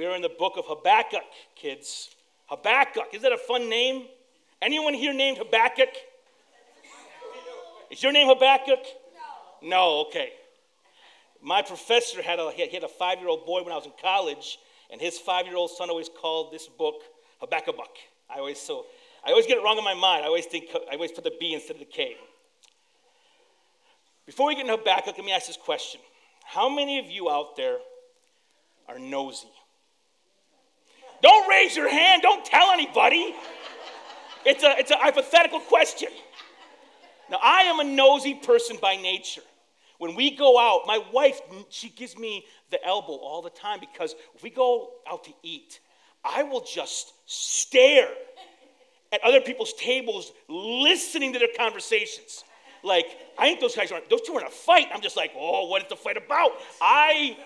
We are in the book of Habakkuk, kids. Habakkuk. Is that a fun name? Anyone here named Habakkuk? Is your name Habakkuk? No. No, okay. My professor had a, he had a five year old boy when I was in college, and his five year old son always called this book Habakkuk. I always, so, I always get it wrong in my mind. I always think, I always put the B instead of the K. Before we get into Habakkuk, let me ask this question How many of you out there are nosy? Don't raise your hand, don't tell anybody. It's a, it's a hypothetical question. Now, I am a nosy person by nature. When we go out, my wife, she gives me the elbow all the time because if we go out to eat, I will just stare at other people's tables, listening to their conversations. Like, I think those guys aren't, those two are in a fight. I'm just like, oh, what is the fight about? I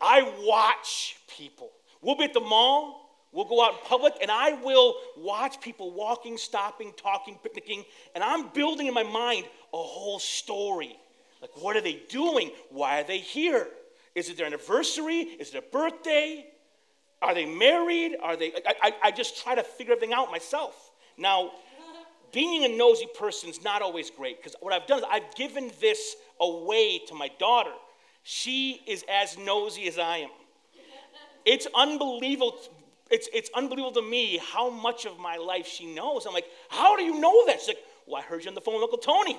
I watch people. We'll be at the mall, We'll go out in public and I will watch people walking, stopping, talking, picnicking, and I'm building in my mind a whole story. Like, what are they doing? Why are they here? Is it their anniversary? Is it a birthday? Are they married? Are they? I, I, I just try to figure everything out myself. Now, being a nosy person is not always great because what I've done is I've given this away to my daughter. She is as nosy as I am. It's unbelievable it's, it's unbelievable to me how much of my life she knows. I'm like, how do you know that? She's like, well, I heard you on the phone with Uncle Tony.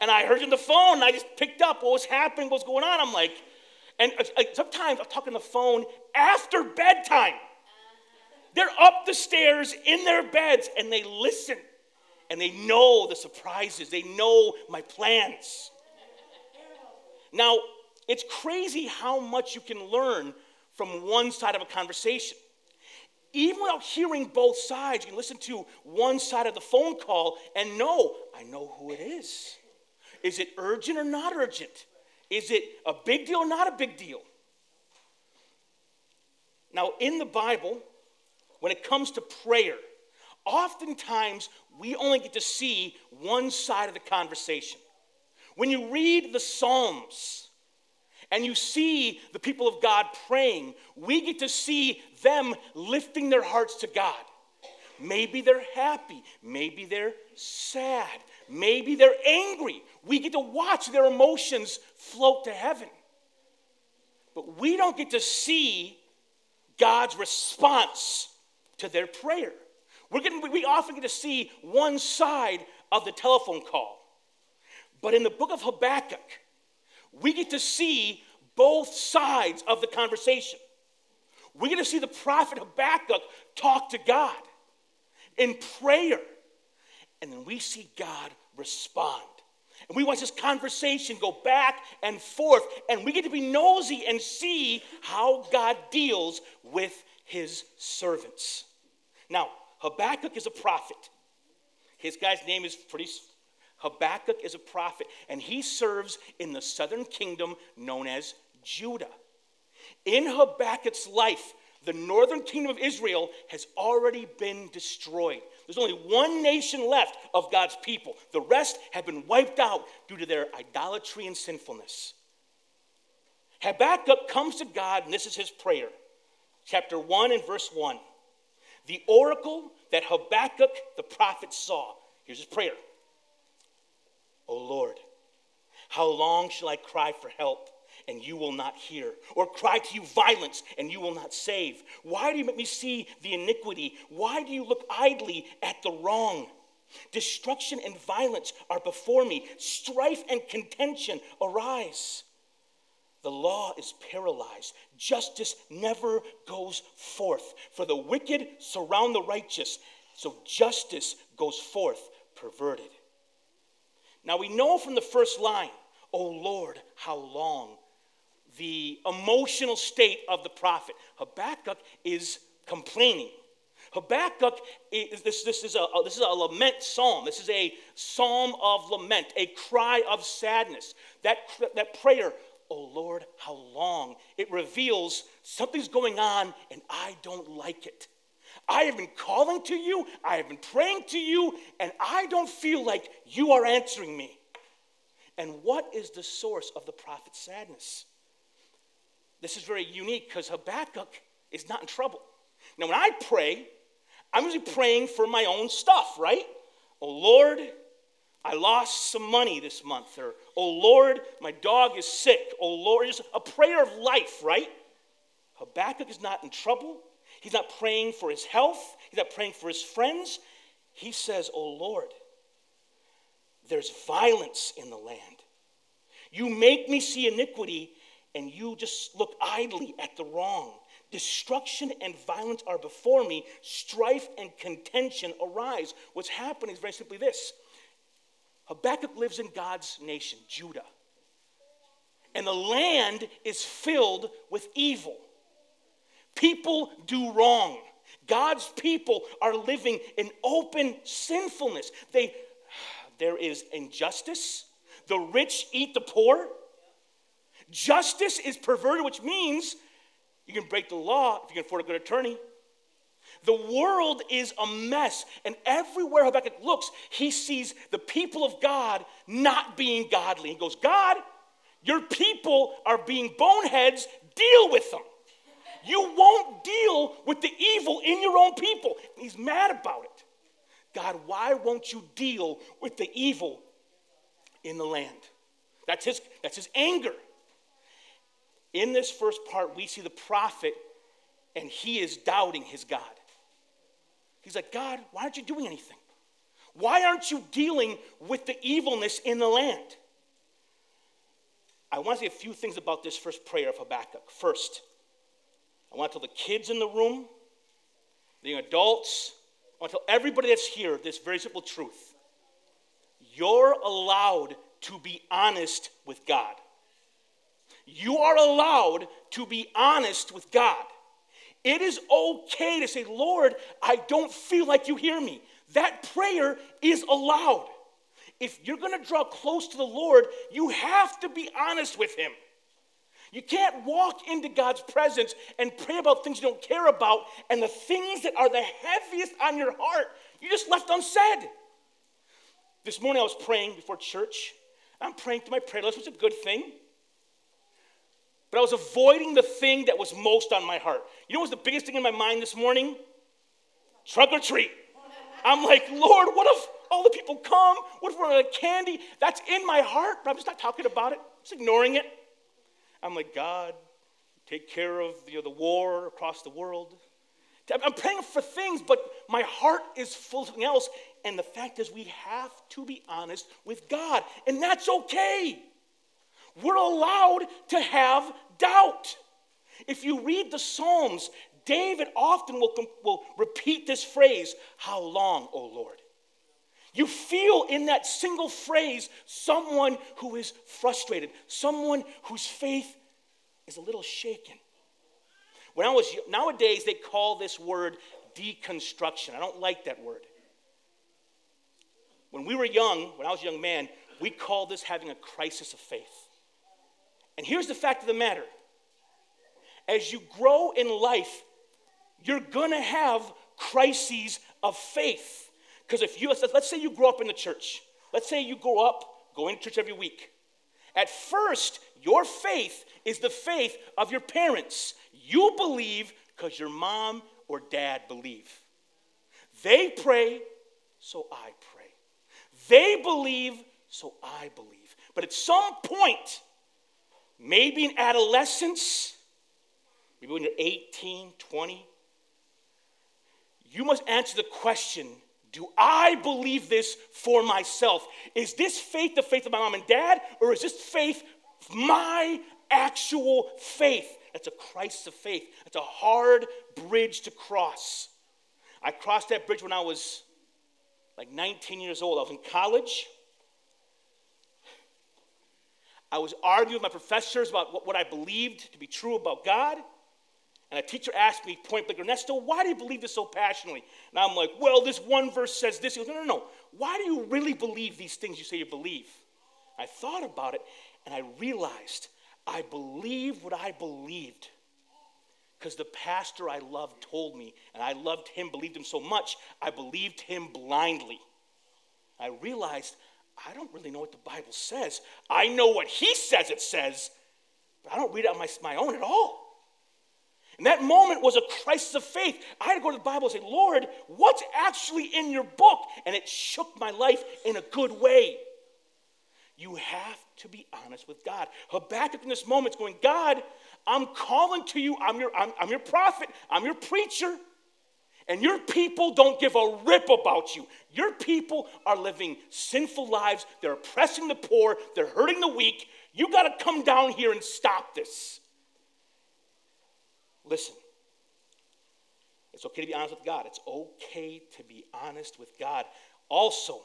And I heard you on the phone, and I just picked up what was happening, what was going on. I'm like, and uh, sometimes I'll talk on the phone after bedtime. They're up the stairs in their beds, and they listen. And they know the surprises, they know my plans. Now, it's crazy how much you can learn from one side of a conversation even without hearing both sides, you can listen to one side of the phone call and know, I know who it is. Is it urgent or not urgent? Is it a big deal or not a big deal? Now, in the Bible, when it comes to prayer, oftentimes we only get to see one side of the conversation. When you read the Psalms, and you see the people of God praying, we get to see them lifting their hearts to God. Maybe they're happy, maybe they're sad, maybe they're angry. We get to watch their emotions float to heaven. But we don't get to see God's response to their prayer. We're getting, we often get to see one side of the telephone call. But in the book of Habakkuk, we get to see both sides of the conversation. We get to see the prophet Habakkuk talk to God in prayer. And then we see God respond. And we watch this conversation go back and forth. And we get to be nosy and see how God deals with his servants. Now, Habakkuk is a prophet. His guy's name is pretty Habakkuk is a prophet, and he serves in the southern kingdom known as Judah. In Habakkuk's life, the northern kingdom of Israel has already been destroyed. There's only one nation left of God's people. The rest have been wiped out due to their idolatry and sinfulness. Habakkuk comes to God, and this is his prayer. Chapter 1 and verse 1. The oracle that Habakkuk the prophet saw. Here's his prayer O Lord, how long shall I cry for help? and you will not hear, or cry to you violence, and you will not save? Why do you make me see the iniquity? Why do you look idly at the wrong? Destruction and violence are before me, strife and contention arise. The law is paralyzed. Justice never goes forth. For the wicked surround the righteous, so justice goes forth perverted. Now we know from the first line, O Lord, how long? The emotional state of the prophet. Habakkuk is complaining. Habakkuk is this, this, is a, this is a lament psalm. This is a psalm of lament, a cry of sadness. That, that prayer, oh Lord, how long? It reveals something's going on and I don't like it. I have been calling to you, I have been praying to you, and I don't feel like you are answering me. And what is the source of the prophet's sadness? This is very unique because Habakkuk is not in trouble. Now, when I pray, I'm usually praying for my own stuff, right? Oh Lord, I lost some money this month. Or, oh Lord, my dog is sick. Oh Lord, just a prayer of life, right? Habakkuk is not in trouble. He's not praying for his health. He's not praying for his friends. He says, Oh Lord, there's violence in the land. You make me see iniquity, and you just look idly at the wrong. Destruction and violence are before me. Strife and contention arise. What's happening is very simply this Habakkuk lives in God's nation, Judah. And the land is filled with evil. People do wrong. God's people are living in open sinfulness. They, there is injustice. The rich eat the poor. Justice is perverted, which means you can break the law if you can afford a good attorney. The world is a mess, and everywhere Habakkuk looks, he sees the people of God not being godly. He goes, God, your people are being boneheads, deal with them. You won't deal with the evil in your own people. He's mad about it. God, why won't you deal with the evil in the land? That's his, that's his anger. In this first part, we see the prophet, and he is doubting his God. He's like, God, why aren't you doing anything? Why aren't you dealing with the evilness in the land? I want to say a few things about this first prayer of Habakkuk. First, I want to tell the kids in the room, the adults, I want to tell everybody that's here this very simple truth. You're allowed to be honest with God. You are allowed to be honest with God. It is okay to say, Lord, I don't feel like you hear me. That prayer is allowed. If you're going to draw close to the Lord, you have to be honest with Him. You can't walk into God's presence and pray about things you don't care about, and the things that are the heaviest on your heart, you just left unsaid. This morning I was praying before church. I'm praying to my prayer list, which is a good thing. But I was avoiding the thing that was most on my heart. You know what was the biggest thing in my mind this morning? Trunk or treat. I'm like, Lord, what if all the people come? What if we're out of candy? That's in my heart, but I'm just not talking about it, just ignoring it. I'm like, God, take care of you know, the war across the world. I'm praying for things, but my heart is full of something else. And the fact is, we have to be honest with God, and that's okay. We're allowed to have doubt. If you read the Psalms, David often will, will repeat this phrase, How long, O Lord? You feel in that single phrase someone who is frustrated, someone whose faith is a little shaken. When I was nowadays they call this word deconstruction. I don't like that word. When we were young, when I was a young man, we called this having a crisis of faith. And here's the fact of the matter. As you grow in life, you're gonna have crises of faith. Because if you, let's, say you grow up in the church, let's say you grow up going to church every week. At first, your faith is the faith of your parents. You believe because your mom or dad believe. They pray, so I pray. They believe, so I believe. But at some point, maybe in adolescence, maybe when you're 18, 20, you must answer the question do I believe this for myself? Is this faith the faith of my mom and dad, or is this faith my actual faith? That's a crisis of faith. That's a hard bridge to cross. I crossed that bridge when I was like 19 years old. I was in college. I was arguing with my professors about what, what I believed to be true about God. And a teacher asked me point blank, Ernesto, why do you believe this so passionately? And I'm like, well, this one verse says this. He goes, no, no, no. Why do you really believe these things you say you believe? I thought about it and I realized I believed what I believed because the pastor I loved told me, and I loved him, believed him so much, I believed him blindly. I realized I don't really know what the Bible says. I know what he says it says, but I don't read it on my, my own at all. And that moment was a crisis of faith. I had to go to the Bible and say, Lord, what's actually in your book? And it shook my life in a good way. You have to be honest with God. Habakkuk in this moment is going, God, I'm calling to you. I'm your, I'm, I'm your prophet. I'm your preacher. And your people don't give a rip about you. Your people are living sinful lives. They're oppressing the poor. They're hurting the weak. You got to come down here and stop this. Listen, it's okay to be honest with God. It's okay to be honest with God. Also,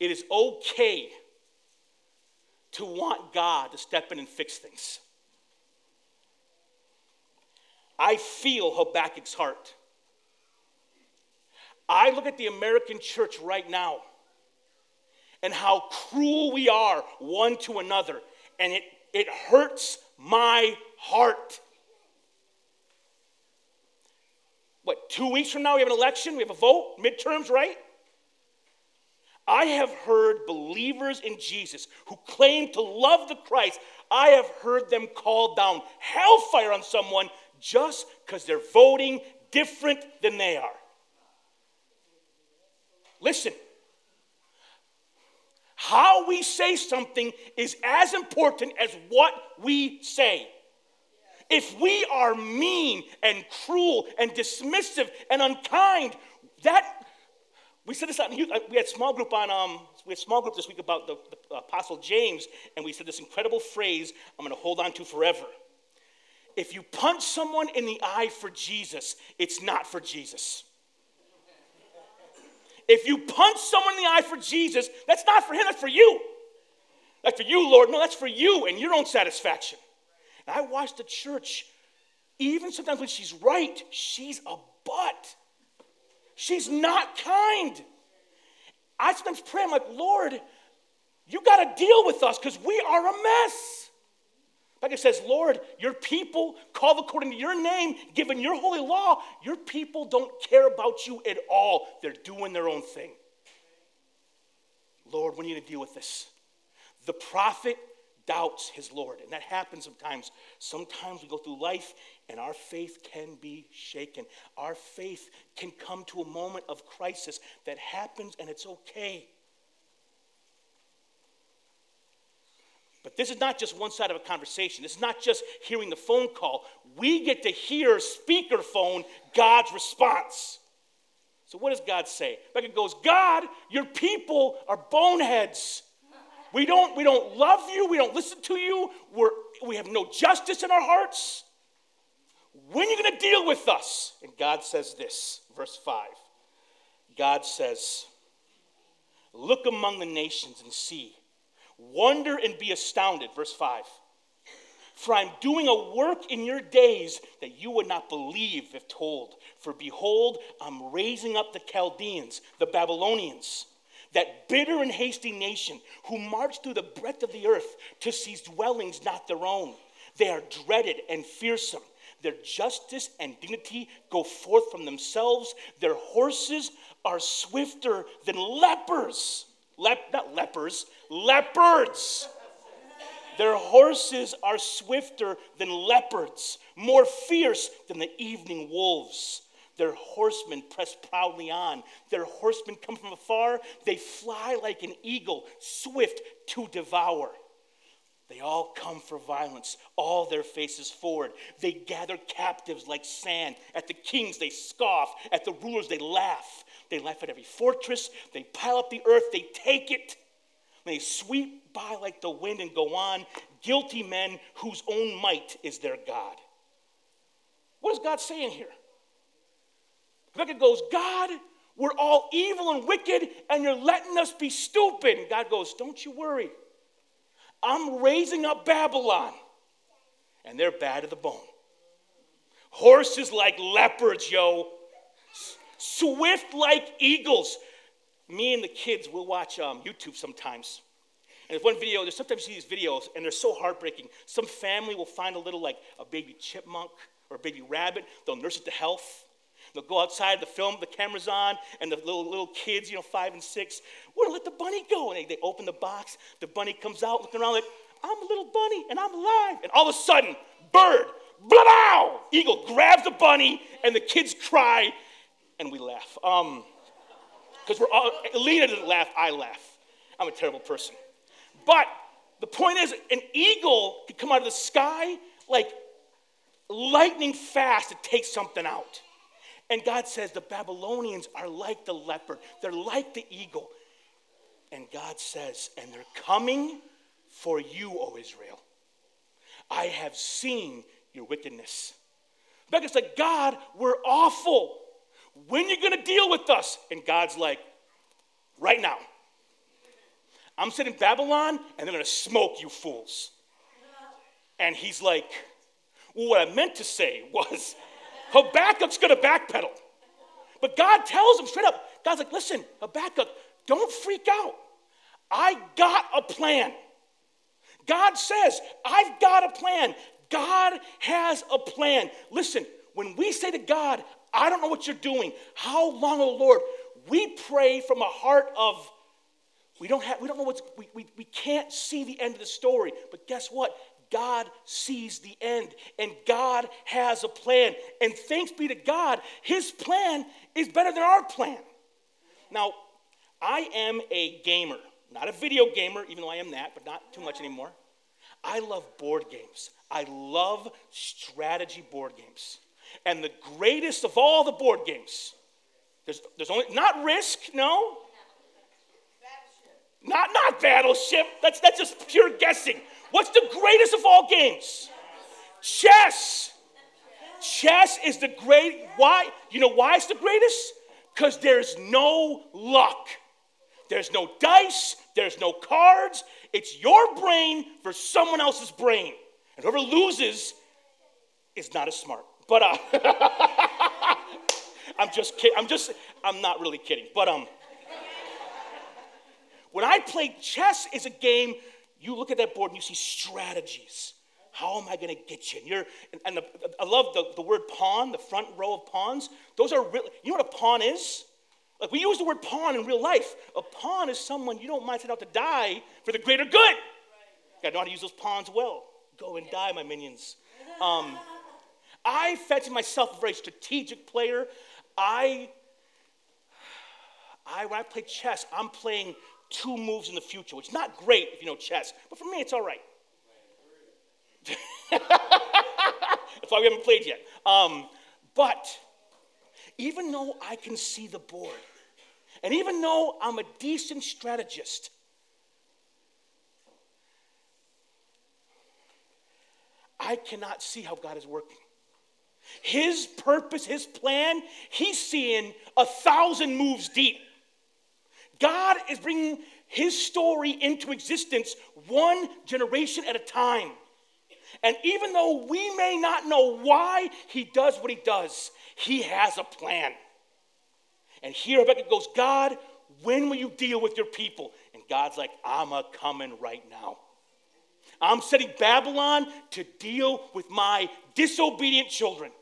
it is okay to want God to step in and fix things. I feel Habakkuk's heart. I look at the American church right now and how cruel we are one to another, and it it hurts my heart. What, two weeks from now, we have an election, we have a vote, midterms, right? I have heard believers in Jesus who claim to love the Christ, I have heard them call down hellfire on someone just because they're voting different than they are. Listen, how we say something is as important as what we say. If we are mean and cruel and dismissive and unkind, that we said this on youth. We had small group on um, we had small group this week about the, the Apostle James, and we said this incredible phrase I'm going to hold on to forever. If you punch someone in the eye for Jesus, it's not for Jesus. If you punch someone in the eye for Jesus, that's not for him, that's for you. That's for you, Lord. No, that's for you and your own satisfaction. And I watch the church, even sometimes when she's right, she's a butt. She's not kind. I sometimes pray, I'm like, Lord, you got to deal with us because we are a mess. Like it says, Lord, your people called according to your name, given your holy law, your people don't care about you at all. They're doing their own thing. Lord, we need to deal with this. The prophet doubts his Lord, and that happens sometimes. Sometimes we go through life and our faith can be shaken. Our faith can come to a moment of crisis that happens, and it's okay. But this is not just one side of a conversation. This is not just hearing the phone call. We get to hear speakerphone God's response. So what does God say? Becca goes, God, your people are boneheads. We don't, we don't love you. We don't listen to you. We're, we have no justice in our hearts. When are you going to deal with us? And God says this, verse 5. God says, Look among the nations and see Wonder and be astounded. Verse 5. For I'm doing a work in your days that you would not believe if told. For behold, I'm raising up the Chaldeans, the Babylonians, that bitter and hasty nation who march through the breadth of the earth to seize dwellings not their own. They are dreaded and fearsome. Their justice and dignity go forth from themselves. Their horses are swifter than lepers Lep, not lepers, leopards. Their horses are swifter than leopards, more fierce than the evening wolves. Their horsemen press proudly on. Their horsemen come from afar. They fly like an eagle, swift to devour. They all come for violence, all their faces forward. They gather captives like sand. At the kings, they scoff. At the rulers, they laugh. They laugh at every fortress. They pile up the earth. They take it. They sweep by like the wind and go on. Guilty men whose own might is their God. What is God saying here? Rebecca goes, God, we're all evil and wicked, and you're letting us be stupid. And God goes, Don't you worry. I'm raising up Babylon, and they're bad to the bone. Horses like leopards, yo swift like eagles. Me and the kids will watch um, YouTube sometimes. And there's one video, there's sometimes you see these videos, and they're so heartbreaking. Some family will find a little, like a baby chipmunk or a baby rabbit, they'll nurse it to health. They'll go outside, the film, the camera's on, and the little little kids, you know, five and six, we're gonna let the bunny go. And they, they open the box, the bunny comes out looking around like, I'm a little bunny and I'm alive. And all of a sudden, bird, blah, blah, eagle grabs the bunny and the kids cry and we laugh. Um, because we're all, Lena didn't laugh, I laugh. I'm a terrible person. But the point is, an eagle could come out of the sky like lightning fast to take something out. And God says the Babylonians are like the leopard, they're like the eagle. And God says, and they're coming for you, O Israel. I have seen your wickedness. Becca's like, God, we're awful. When you're you going to deal with us? And God's like, right now. I'm sitting in Babylon and they're going to smoke you fools. And he's like, well, what I meant to say was Habakkuk's going to backpedal. But God tells him straight up, God's like, listen, Habakkuk, don't freak out. I got a plan. God says, I've got a plan. God has a plan. Listen, when we say to God, I don't know what you're doing, how long, oh Lord, we pray from a heart of, we don't, have, we don't know what's, we, we, we can't see the end of the story. But guess what? God sees the end and God has a plan. And thanks be to God, His plan is better than our plan. Now, I am a gamer, not a video gamer, even though I am that, but not too much anymore. I love board games. I love strategy board games. And the greatest of all the board games, there's, there's only, not Risk, no. Not, not Battleship. That's, that's just pure guessing. What's the greatest of all games? Chess. Chess is the great, why? You know why it's the greatest? Because there's no luck. There's no dice, there's no cards. It's your brain for someone else's brain. And whoever loses is not as smart. But uh, I'm just kidding. I'm just, I'm not really kidding. But um, when I play chess is a game, you look at that board and you see strategies. How am I going to get you? And you're, and the, I love the, the word pawn, the front row of pawns. Those are real, you know what a pawn is? Like we use the word pawn in real life. A pawn is someone you don't mind sending out to die for the greater good. Right. Gotta know how to use those pawns well. Go and die, my minions. Um, I fancy myself a very strategic player. I, I, when I play chess, I'm playing two moves in the future, which is not great if you know chess, but for me, it's all right. That's why we haven't played yet. Um, but even though I can see the board, and even though I'm a decent strategist, I cannot see how God is working. His purpose, his plan, he's seeing a thousand moves deep. God is bringing his story into existence one generation at a time. And even though we may not know why he does what he does, he has a plan. And here Habakkuk goes, God, when will you deal with your people? And God's like, I'm a coming right now. I'm setting Babylon to deal with my disobedient children.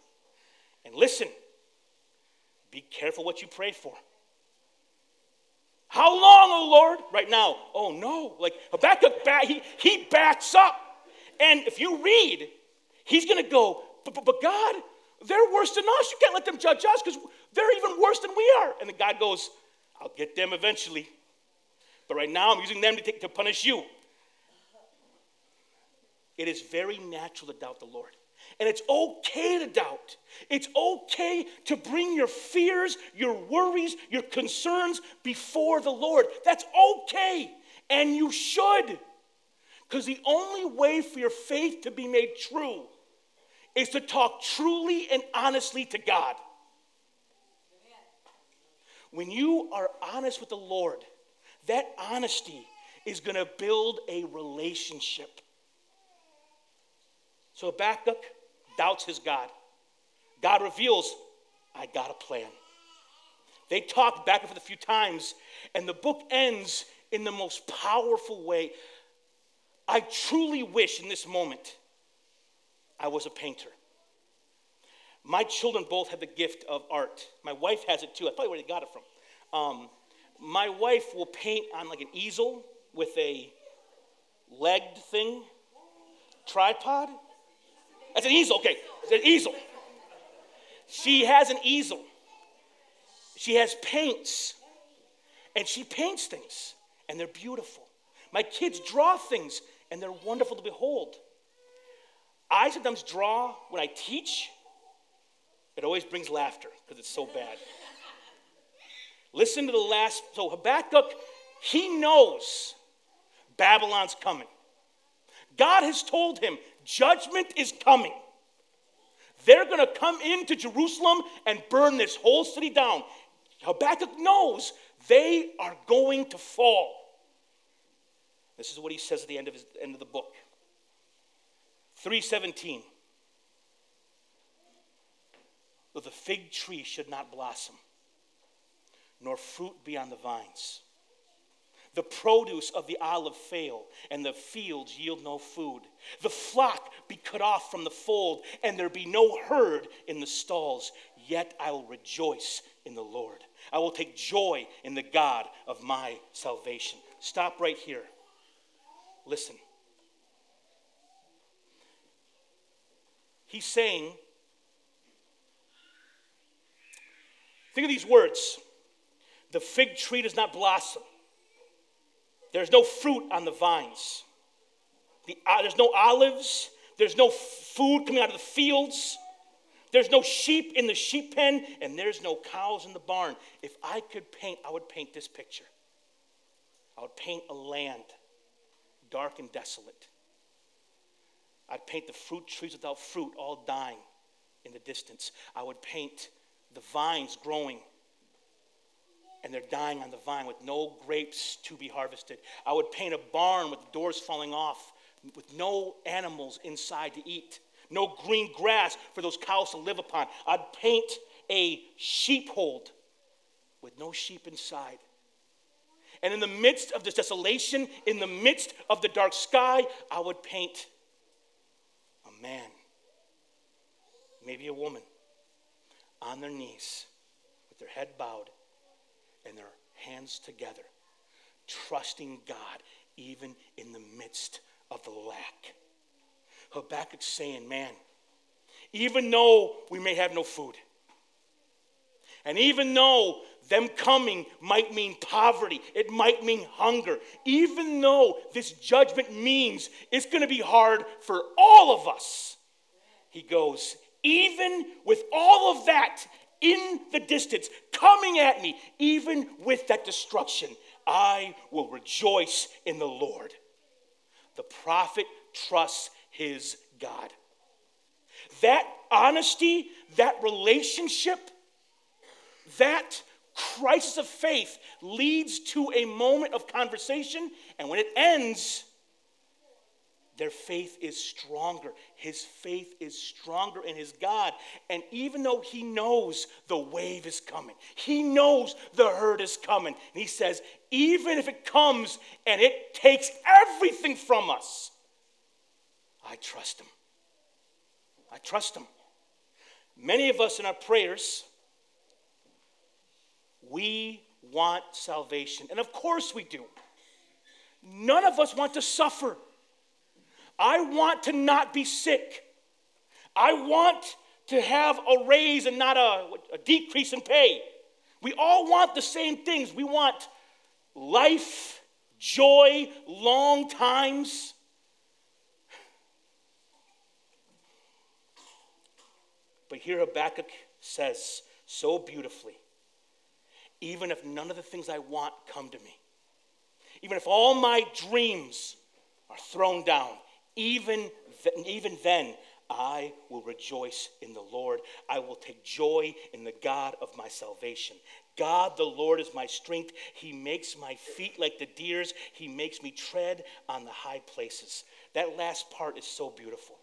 And listen, be careful what you pray for. How long, oh Lord? Right now, oh no. Like Habakkuk, he, he backs up. And if you read, he's going to go, but, God, they're worse than us. You can't let them judge us because they're even worse than we are. And then God goes, I'll get them eventually. But right now, I'm using them to, take, to punish you. It is very natural to doubt the Lord. And it's okay to doubt. It's okay to bring your fears, your worries, your concerns before the Lord. That's okay. And you should. Because the only way for your faith to be made true is to talk truly and honestly to God. When you are honest with the Lord, that honesty is going to build a relationship. So Habakkuk doubts his God. God reveals, I got a plan. They talk back and forth a few times, and the book ends in the most powerful way. I truly wish in this moment I was a painter. My children both have the gift of art. My wife has it too. I probably where they got it from. Um, my wife will paint on like an easel with a legged thing tripod? That's an easel. Okay, it's an easel. She has an easel. She has paints. And she paints things, and they're beautiful. My kids draw things, and they're wonderful to behold. I sometimes draw when I teach, it always brings laughter because it's so bad. Listen to the last. So Habakkuk, he knows Babylon's coming. God has told him judgment is coming. They're going to come into Jerusalem and burn this whole city down. Habakkuk knows they are going to fall. This is what he says at the end of, his, end of the book. 317. Though the fig tree should not blossom, nor fruit be on the vines, the produce of the olive fail, and the fields yield no food. The flock be cut off from the fold, and there be no herd in the stalls. Yet I will rejoice in the Lord. I will take joy in the God of my salvation. Stop right here. Listen. He's saying, think of these words the fig tree does not blossom there's no fruit on the vines. The, uh, there's no olives. There's no food coming out of the fields. There's no sheep in the sheep pen, and there's no cows in the barn. If I could paint, I would paint this picture. I would paint a land dark and desolate. I'd paint the fruit trees without fruit all dying in the distance. I would paint the vines growing and they're dying on the vine with no grapes to be harvested. I would paint a barn with doors falling off, with no animals inside to eat, no green grass for those cows to live upon. I'd paint a sheepfold with no sheep inside. And in the midst of this desolation, in the midst of the dark sky, I would paint a man, maybe a woman, on their knees with their head bowed and their hands together, trusting God even in the midst of the lack. Habakkuk's saying, Man, even though we may have no food, and even though them coming might mean poverty, it might mean hunger, even though this judgment means it's going to be hard for all of us, he goes, even with all of that, in the distance, coming at me, even with that destruction, I will rejoice in the Lord. The prophet trusts his God. That honesty, that relationship, that crisis of faith leads to a moment of conversation, and when it ends, their faith is stronger. His faith is stronger in his God. And even though he knows the wave is coming, he knows the herd is coming, and he says, even if it comes and it takes everything from us, I trust him. I trust him. Many of us in our prayers, we want salvation. And of course we do. None of us want to suffer. I want to not be sick. I want to have a raise and not a, a decrease in pay. We all want the same things. We want life, joy, long times. But here Habakkuk says so beautifully even if none of the things I want come to me, even if all my dreams are thrown down, even, even then, I will rejoice in the Lord. I will take joy in the God of my salvation. God, the Lord, is my strength. He makes my feet like the deer's. He makes me tread on the high places. That last part is so beautiful.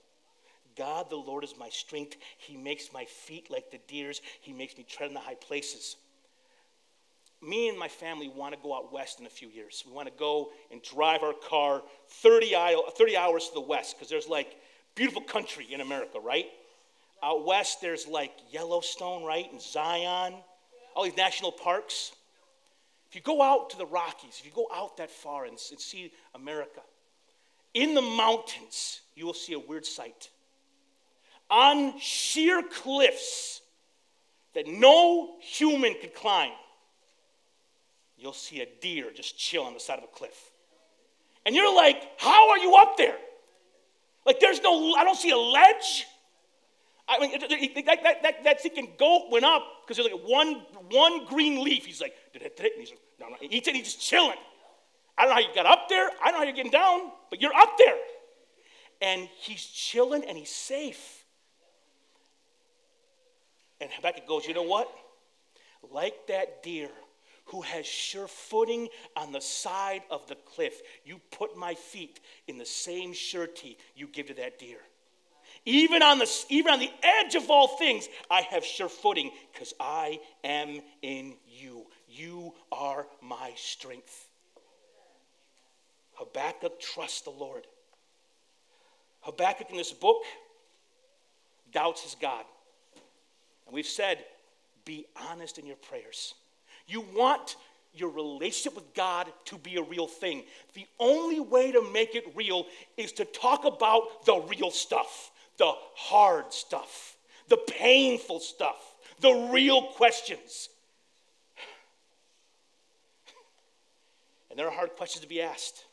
God, the Lord, is my strength. He makes my feet like the deer's. He makes me tread on the high places me and my family want to go out west in a few years. We want to go and drive our car 30, 30 hours to the west because there's like beautiful country in America, right? Out west, there's like Yellowstone, right? And Zion, all these national parks. If you go out to the Rockies, if you go out that far and, and see America, in the mountains, you will see a weird sight. On sheer cliffs that no human could climb, you'll see a deer just chill on the side of a cliff. And you're like, how are you up there? Like, there's no, I don't see a ledge. I mean, that, that, that, that goat went up because there's like one, one green leaf. He's like? And he's like, no, no. He eats he's just chilling. I don't know how you got up there. I don't know how you're getting down, but you're up there. And he's chilling and he's safe. And Habakkuk goes, you know what? Like that deer who has sure footing on the side of the cliff, you put my feet in the same surety you give to that deer. Even on the, even on the edge of all things, I have sure footing because I am in you. You are my strength. Habakkuk trusts the Lord. Habakkuk in this book doubts his God. And we've said, be honest in your prayers. You want your relationship with God to be a real thing. The only way to make it real is to talk about the real stuff, the hard stuff, the painful stuff, the real questions. And there are hard questions to be asked.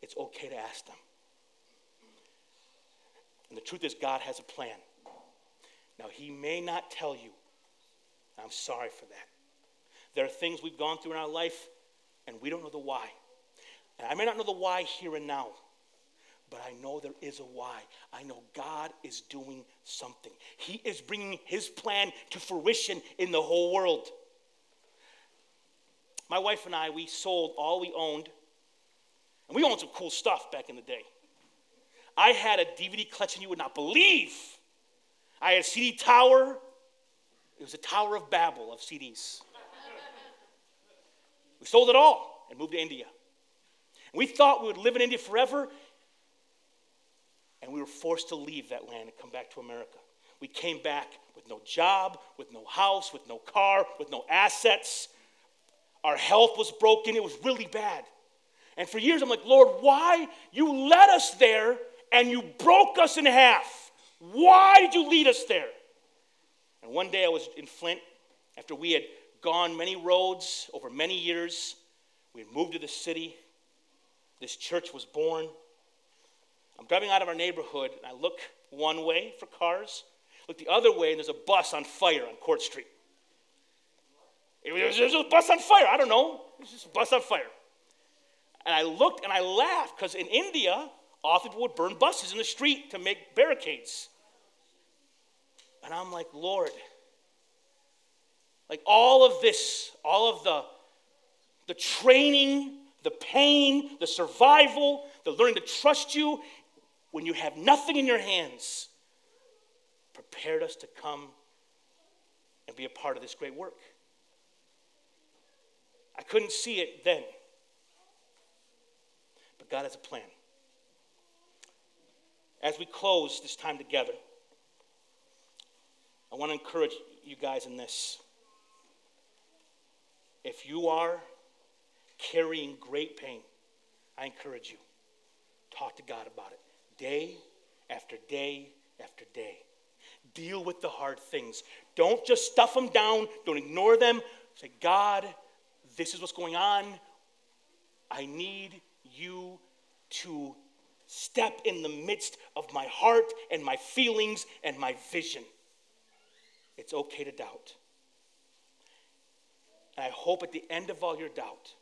It's okay to ask them. And the truth is, God has a plan. Now, He may not tell you. I'm sorry for that. There are things we've gone through in our life, and we don't know the why. And I may not know the why here and now, but I know there is a why. I know God is doing something. He is bringing His plan to fruition in the whole world. My wife and I, we sold all we owned, and we owned some cool stuff back in the day. I had a DVD collection you would not believe. I had a CD tower. It was a Tower of Babel of CDs. we sold it all and moved to India. And we thought we would live in India forever, and we were forced to leave that land and come back to America. We came back with no job, with no house, with no car, with no assets. Our health was broken. It was really bad. And for years, I'm like, Lord, why you led us there and you broke us in half. Why did you lead us there? And one day I was in Flint after we had gone many roads over many years. We had moved to the city. This church was born. I'm driving out of our neighborhood and I look one way for cars, look the other way, and there's a bus on fire on Court Street. There's a bus on fire. I don't know. It's just a bus on fire. And I looked and I laughed because in India, often people would burn buses in the street to make barricades. And I'm like, Lord, like all of this, all of the, the training, the pain, the survival, the learning to trust you when you have nothing in your hands, prepared us to come and be a part of this great work. I couldn't see it then, but God has a plan as we close this time together, I want to encourage you guys in this. If you are carrying great pain, I encourage you, talk to God about it day after day after day. Deal with the hard things. Don't just stuff them down, don't ignore them. Say, God, this is what's going on. I need you to step in the midst of my heart and my feelings and my vision. It's okay to doubt. And I hope at the end of all your doubt,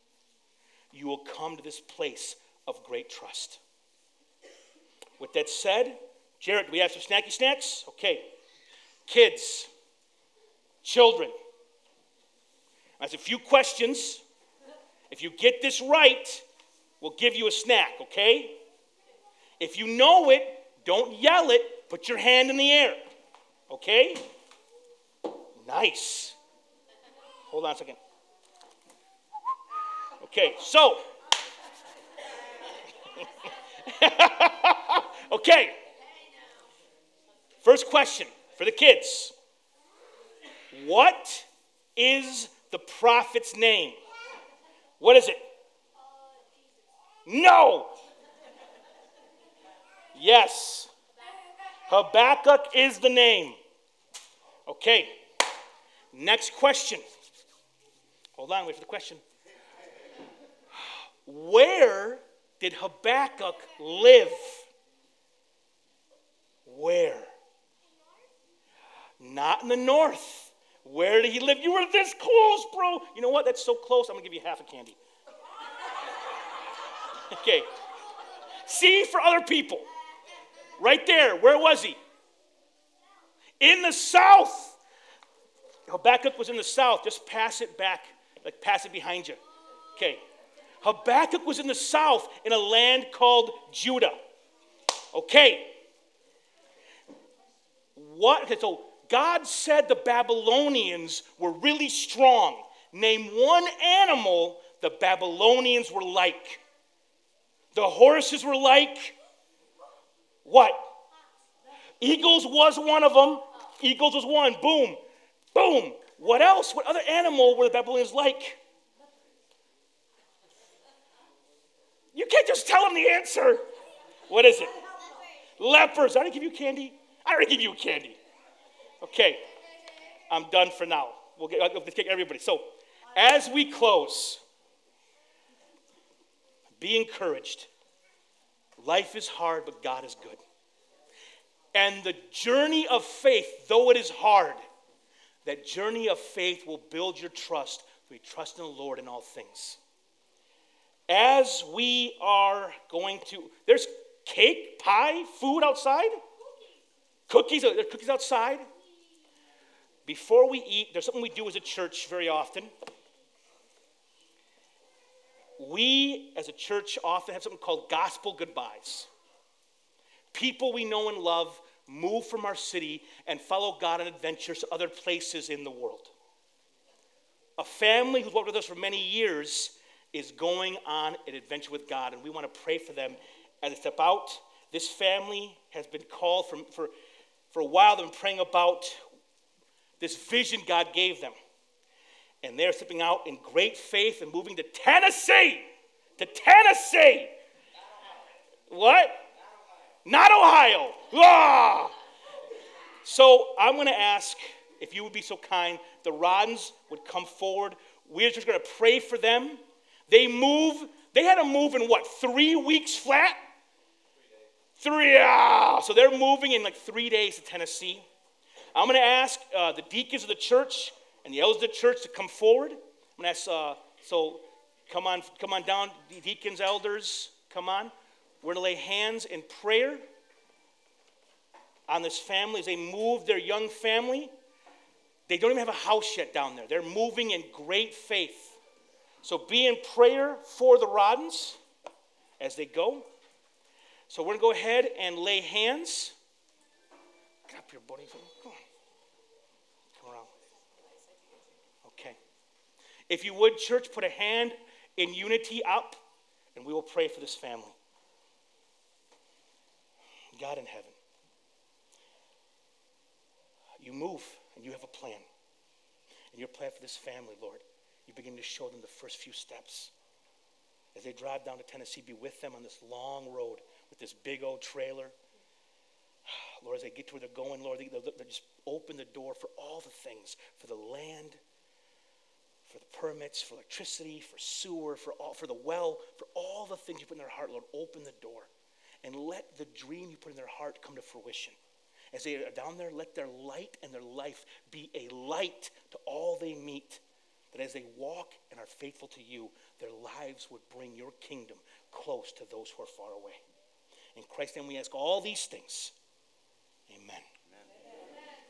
you will come to this place of great trust. With that said, Jared, do we have some snacky snacks? Okay. Kids, children, That's a few questions. If you get this right, we'll give you a snack, okay? If you know it, don't yell it, put your hand in the air. Okay? Nice. Hold on a second. Okay, so. okay. First question for the kids What is the prophet's name? What is it? No. Yes. Habakkuk is the name. Okay. Next question. Hold on, wait for the question. Where did Habakkuk live? Where? Not in the north. Where did he live? You were this close, bro. You know what? That's so close. I'm going to give you half a candy. okay. See for other people. Right there. Where was he? In the south. Habakkuk was in the south. Just pass it back, like pass it behind you. Okay. Habakkuk was in the south in a land called Judah. Okay. What? Okay, so God said the Babylonians were really strong. Name one animal the Babylonians were like. The horses were like what? Eagles was one of them. Eagles was one. Boom. Boom. What else? What other animal were the Babylonians like? You can't just tell them the answer. What is it? Lepers. I didn't give you candy. I didn't give you candy. Okay. I'm done for now. We'll get, let's get everybody. So, as we close, be encouraged. Life is hard, but God is good. And the journey of faith, though it is hard, that journey of faith will build your trust. We trust in the Lord in all things. As we are going to, there's cake, pie, food outside. Cookies, there's cookies outside. Before we eat, there's something we do as a church very often. We, as a church, often have something called gospel goodbyes. People we know and love move from our city and follow God on adventures to other places in the world. A family who's worked with us for many years is going on an adventure with God, and we want to pray for them as they step out. This family has been called for, for, for a while, they've been praying about this vision God gave them. And they're stepping out in great faith and moving to Tennessee. To Tennessee. What? Not Ohio. Ah! So I'm going to ask if you would be so kind, the Roddens would come forward. We're just going to pray for them. They move, they had to move in what, three weeks flat? Three, ah, so they're moving in like three days to Tennessee. I'm going to ask uh, the deacons of the church and the elders of the church to come forward. I'm going to ask, uh, so come on, come on down, deacons, elders, come on. We're going to lay hands in prayer on this family as they move their young family. They don't even have a house yet down there. They're moving in great faith. So be in prayer for the Roddens as they go. So we're going to go ahead and lay hands. Get up here, buddy. Come on. Come around. Okay. If you would, church, put a hand in unity up, and we will pray for this family. God in heaven, you move and you have a plan. And your plan for this family, Lord, you begin to show them the first few steps. As they drive down to Tennessee, be with them on this long road with this big old trailer. Lord, as they get to where they're going, Lord, they, they, just open the door for all the things for the land, for the permits, for electricity, for sewer, for, all, for the well, for all the things you put in their heart, Lord. Open the door and let the dream you put in their heart come to fruition. As they are down there, let their light and their life be a light to all they meet. That as they walk and are faithful to you, their lives would bring your kingdom close to those who are far away. In Christ's name, we ask all these things. Amen. Amen.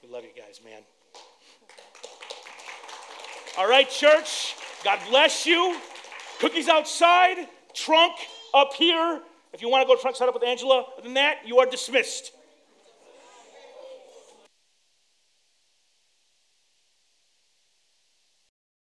We love you guys, man. All right, church. God bless you. Cookies outside, trunk up here. If you want to go side up with Angela, other than that, you are dismissed.